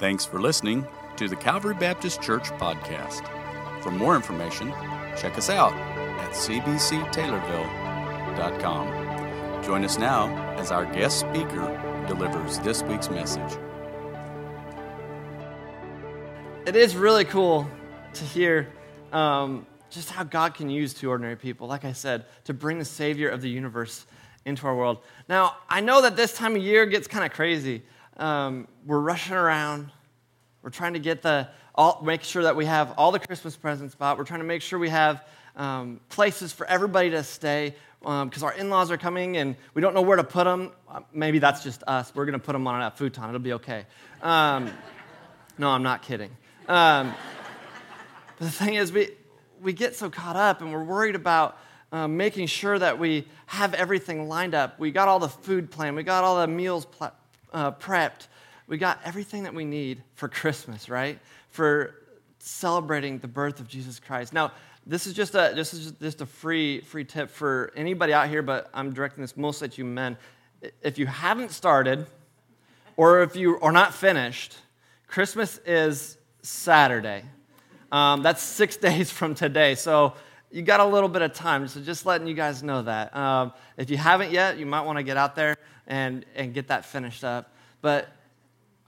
Thanks for listening to the Calvary Baptist Church podcast. For more information, check us out at cbctaylorville.com. Join us now as our guest speaker delivers this week's message. It is really cool to hear um, just how God can use two ordinary people, like I said, to bring the Savior of the universe into our world. Now, I know that this time of year gets kind of crazy. Um, we're rushing around. We're trying to get the, all, make sure that we have all the Christmas presents bought. We're trying to make sure we have um, places for everybody to stay because um, our in-laws are coming and we don't know where to put them. Uh, maybe that's just us. We're to put them on a futon. It'll be okay. Um, no, I'm not kidding. Um, but the thing is, we, we get so caught up and we're worried about um, making sure that we have everything lined up. We got all the food planned, we got all the meals pl- uh, prepped, we got everything that we need for Christmas, right? For celebrating the birth of Jesus Christ. Now, this is just a this is just a free free tip for anybody out here, but I'm directing this mostly at you men. If you haven't started, or if you are not finished, Christmas is Saturday. Um, that's six days from today. So you got a little bit of time. So just letting you guys know that. Um, if you haven't yet, you might want to get out there and, and get that finished up. But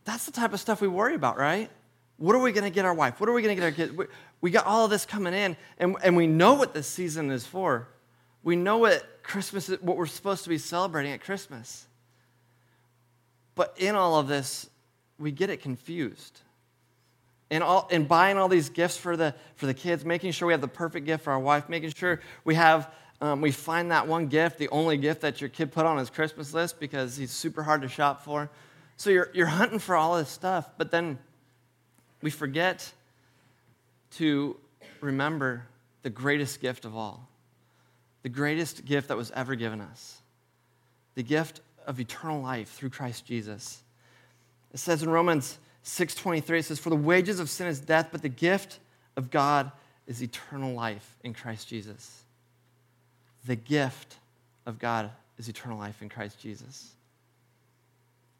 that's the type of stuff we worry about, right? What are we going to get our wife? What are we going to get our kids? We, we got all of this coming in, and, and we know what this season is for. We know what Christmas, is, what we're supposed to be celebrating at Christmas. But in all of this, we get it confused and, all, and buying all these gifts for the, for the kids, making sure we have the perfect gift for our wife, making sure we have, um, we find that one gift, the only gift that your kid put on his Christmas list because he's super hard to shop for. So you're, you're hunting for all this stuff, but then we forget to remember the greatest gift of all, the greatest gift that was ever given us, the gift of eternal life through Christ Jesus. It says in Romans 6:23 it says for the wages of sin is death but the gift of God is eternal life in Christ Jesus. The gift of God is eternal life in Christ Jesus.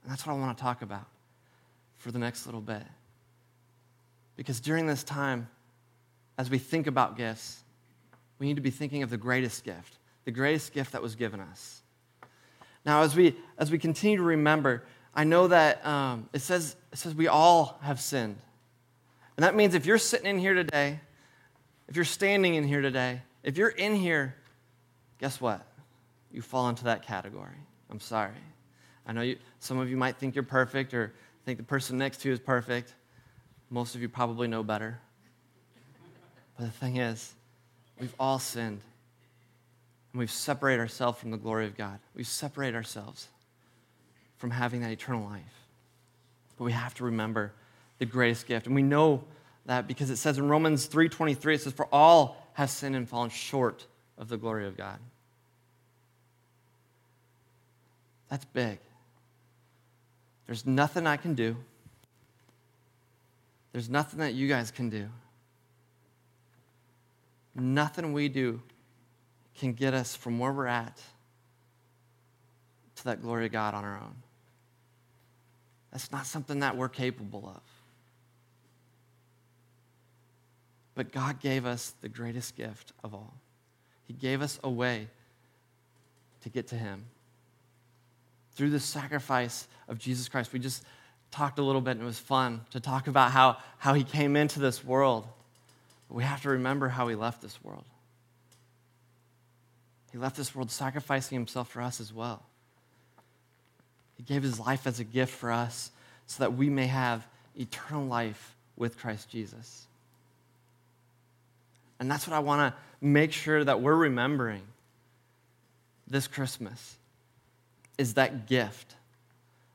And that's what I want to talk about for the next little bit. Because during this time, as we think about gifts, we need to be thinking of the greatest gift, the greatest gift that was given us. Now, as we, as we continue to remember, I know that um, it, says, it says we all have sinned. And that means if you're sitting in here today, if you're standing in here today, if you're in here, guess what? You fall into that category. I'm sorry. I know you, some of you might think you're perfect or think the person next to you is perfect. Most of you probably know better. But the thing is, we've all sinned. And we've separated ourselves from the glory of God. We've separated ourselves from having that eternal life. But we have to remember the greatest gift. And we know that because it says in Romans 3:23 it says for all have sinned and fallen short of the glory of God. That's big. There's nothing I can do. There's nothing that you guys can do. Nothing we do can get us from where we're at to that glory of God on our own. That's not something that we're capable of. But God gave us the greatest gift of all. He gave us a way to get to Him. Through the sacrifice of Jesus Christ, we just talked a little bit and it was fun to talk about how, how He came into this world. But we have to remember how He left this world. He left this world sacrificing Himself for us as well. He gave his life as a gift for us so that we may have eternal life with Christ Jesus. And that's what I want to make sure that we're remembering this Christmas is that gift.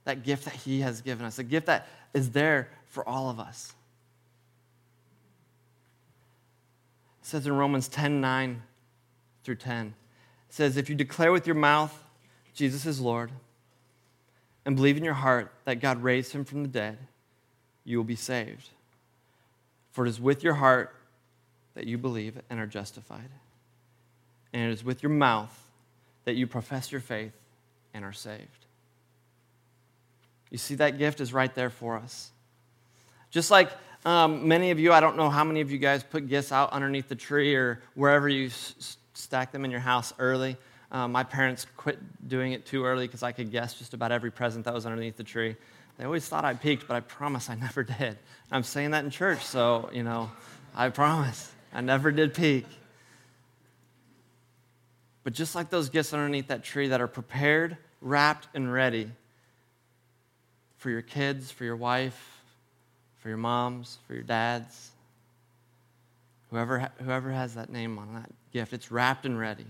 That gift that he has given us, a gift that is there for all of us. It says in Romans 10 9 through 10, it says, If you declare with your mouth Jesus is Lord, and believe in your heart that God raised him from the dead, you will be saved. For it is with your heart that you believe and are justified, and it is with your mouth that you profess your faith and are saved. You see, that gift is right there for us. Just like um, many of you, I don't know how many of you guys put gifts out underneath the tree or wherever you s- stack them in your house early. Um, my parents quit doing it too early because I could guess just about every present that was underneath the tree. They always thought I peeked, but I promise I never did. I'm saying that in church, so, you know, I promise. I never did peek. But just like those gifts underneath that tree that are prepared, wrapped, and ready for your kids, for your wife, for your moms, for your dads, whoever, whoever has that name on that gift, it's wrapped and ready.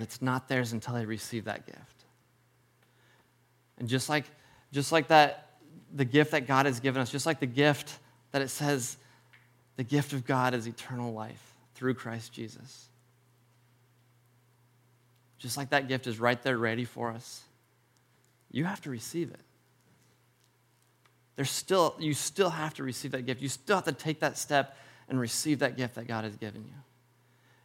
But it's not theirs until they receive that gift. And just like, just like that, the gift that God has given us, just like the gift that it says, the gift of God is eternal life through Christ Jesus. Just like that gift is right there ready for us, you have to receive it. There's still, you still have to receive that gift. You still have to take that step and receive that gift that God has given you.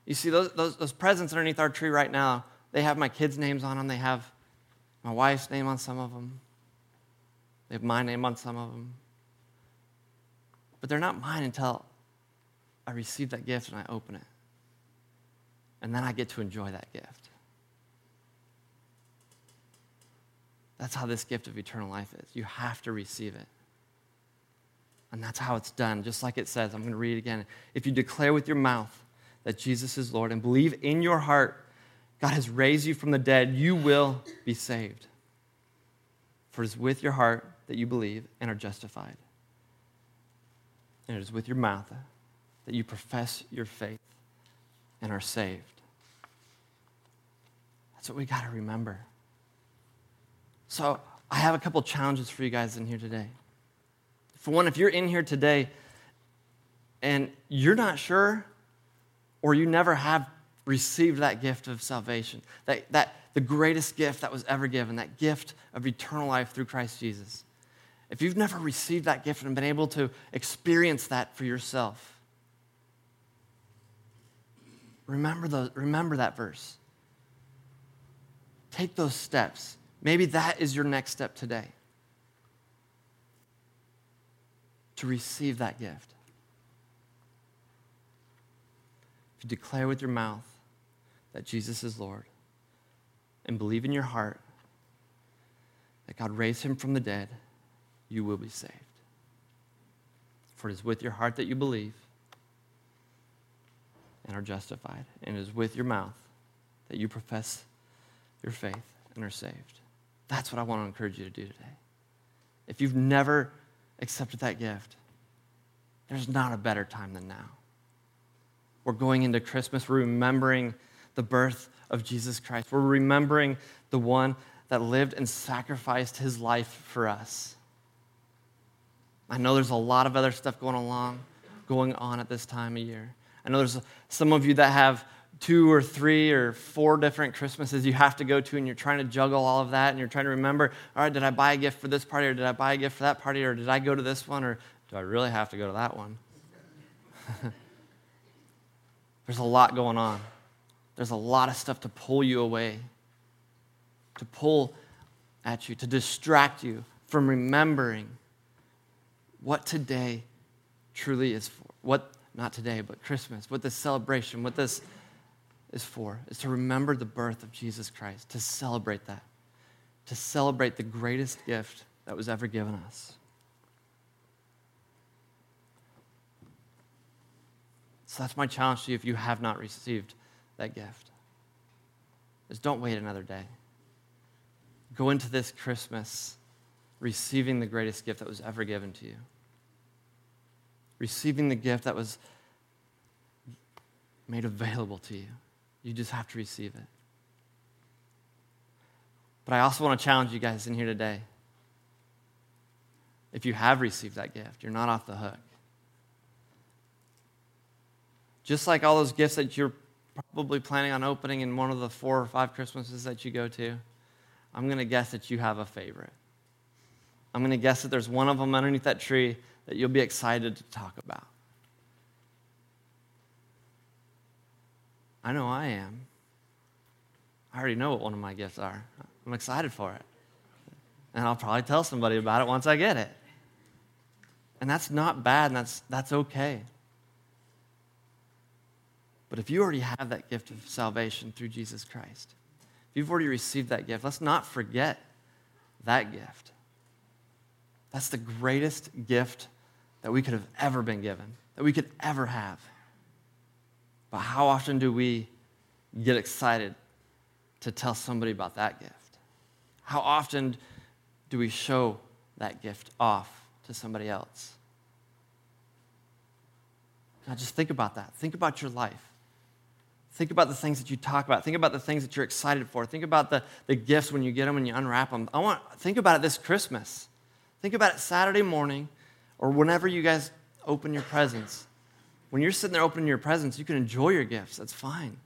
You see, those, those, those presents underneath our tree right now, they have my kids' names on them, they have my wife's name on some of them, they have my name on some of them. But they're not mine until I receive that gift and I open it. And then I get to enjoy that gift. That's how this gift of eternal life is. You have to receive it. And that's how it's done, just like it says. I'm going to read it again. If you declare with your mouth that Jesus is Lord and believe in your heart God has raised you from the dead, you will be saved. For it is with your heart that you believe and are justified. And it is with your mouth that you profess your faith and are saved. That's what we got to remember. So, I have a couple challenges for you guys in here today. For one, if you're in here today and you're not sure or you never have received that gift of salvation, that, that the greatest gift that was ever given, that gift of eternal life through Christ Jesus. If you've never received that gift and been able to experience that for yourself, remember, those, remember that verse. Take those steps. Maybe that is your next step today to receive that gift. You declare with your mouth that Jesus is Lord and believe in your heart that God raised him from the dead, you will be saved. For it is with your heart that you believe and are justified, and it is with your mouth that you profess your faith and are saved. That's what I want to encourage you to do today. If you've never accepted that gift, there's not a better time than now. We're going into Christmas, we're remembering the birth of Jesus Christ. We're remembering the one that lived and sacrificed his life for us. I know there's a lot of other stuff going along, going on at this time of year. I know there's some of you that have two or three or four different Christmases you have to go to, and you're trying to juggle all of that, and you're trying to remember, all right, did I buy a gift for this party, or did I buy a gift for that party, or did I go to this one, or do I really have to go to that one? There's a lot going on. There's a lot of stuff to pull you away, to pull at you, to distract you from remembering what today truly is for. What, not today, but Christmas, what this celebration, what this is for, is to remember the birth of Jesus Christ, to celebrate that, to celebrate the greatest gift that was ever given us. So that's my challenge to you if you have not received that gift. Is don't wait another day. Go into this Christmas receiving the greatest gift that was ever given to you. Receiving the gift that was made available to you. You just have to receive it. But I also want to challenge you guys in here today. If you have received that gift, you're not off the hook. Just like all those gifts that you're probably planning on opening in one of the four or five Christmases that you go to, I'm going to guess that you have a favorite. I'm going to guess that there's one of them underneath that tree that you'll be excited to talk about. I know I am. I already know what one of my gifts are. I'm excited for it. And I'll probably tell somebody about it once I get it. And that's not bad, and that's, that's okay. But if you already have that gift of salvation through Jesus Christ, if you've already received that gift, let's not forget that gift. That's the greatest gift that we could have ever been given, that we could ever have. But how often do we get excited to tell somebody about that gift? How often do we show that gift off to somebody else? Now, just think about that. Think about your life. Think about the things that you talk about. Think about the things that you're excited for. Think about the, the gifts when you get them and you unwrap them. I want think about it this Christmas. Think about it Saturday morning or whenever you guys open your presents. When you're sitting there opening your presents, you can enjoy your gifts. That's fine.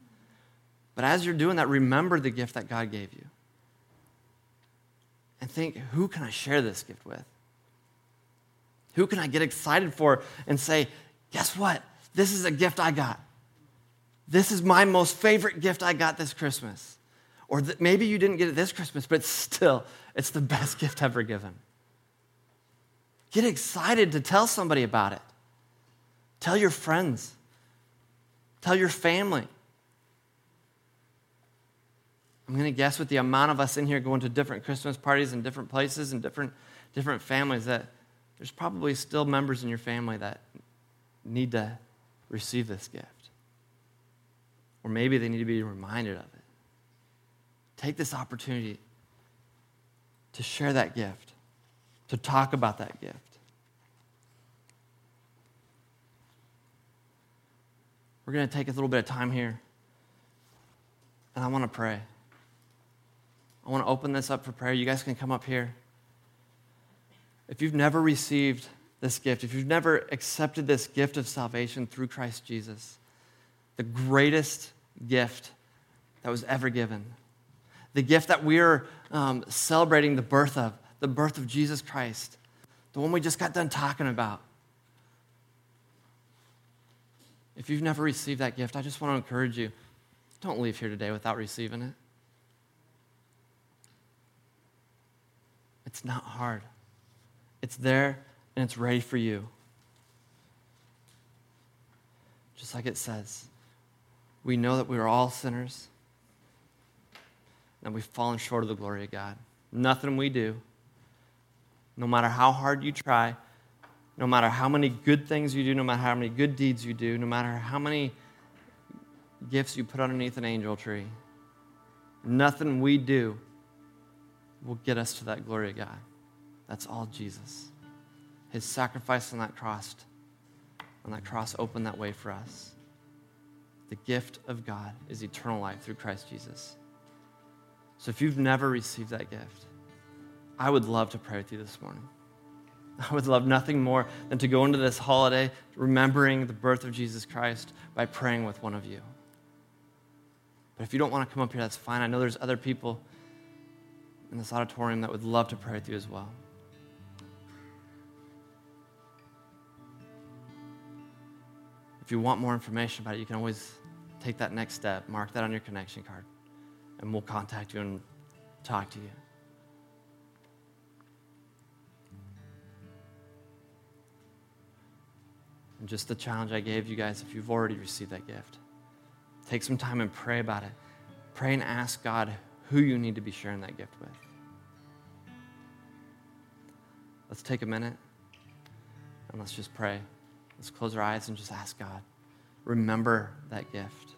But as you're doing that, remember the gift that God gave you. And think, who can I share this gift with? Who can I get excited for and say, guess what? This is a gift I got. This is my most favorite gift I got this Christmas. Or th- maybe you didn't get it this Christmas, but still, it's the best gift ever given. Get excited to tell somebody about it. Tell your friends. Tell your family. I'm going to guess with the amount of us in here going to different Christmas parties in different places and different, different families that there's probably still members in your family that need to receive this gift. Or maybe they need to be reminded of it. Take this opportunity to share that gift, to talk about that gift. We're going to take a little bit of time here, and I want to pray. I want to open this up for prayer. You guys can come up here. If you've never received this gift, if you've never accepted this gift of salvation through Christ Jesus, the greatest gift that was ever given, the gift that we're um, celebrating the birth of, the birth of Jesus Christ, the one we just got done talking about. If you've never received that gift, I just want to encourage you don't leave here today without receiving it. It's not hard, it's there and it's ready for you. Just like it says, we know that we are all sinners and we've fallen short of the glory of God. Nothing we do, no matter how hard you try, no matter how many good things you do, no matter how many good deeds you do, no matter how many gifts you put underneath an angel tree, nothing we do will get us to that glory of God. That's all Jesus. His sacrifice on that cross, on that cross opened that way for us. The gift of God is eternal life through Christ Jesus. So if you've never received that gift, I would love to pray with you this morning. I would love nothing more than to go into this holiday remembering the birth of Jesus Christ by praying with one of you. But if you don't want to come up here, that's fine. I know there's other people in this auditorium that would love to pray with you as well. If you want more information about it, you can always take that next step, mark that on your connection card, and we'll contact you and talk to you. And just the challenge I gave you guys if you've already received that gift, take some time and pray about it. Pray and ask God who you need to be sharing that gift with. Let's take a minute and let's just pray. Let's close our eyes and just ask God. Remember that gift.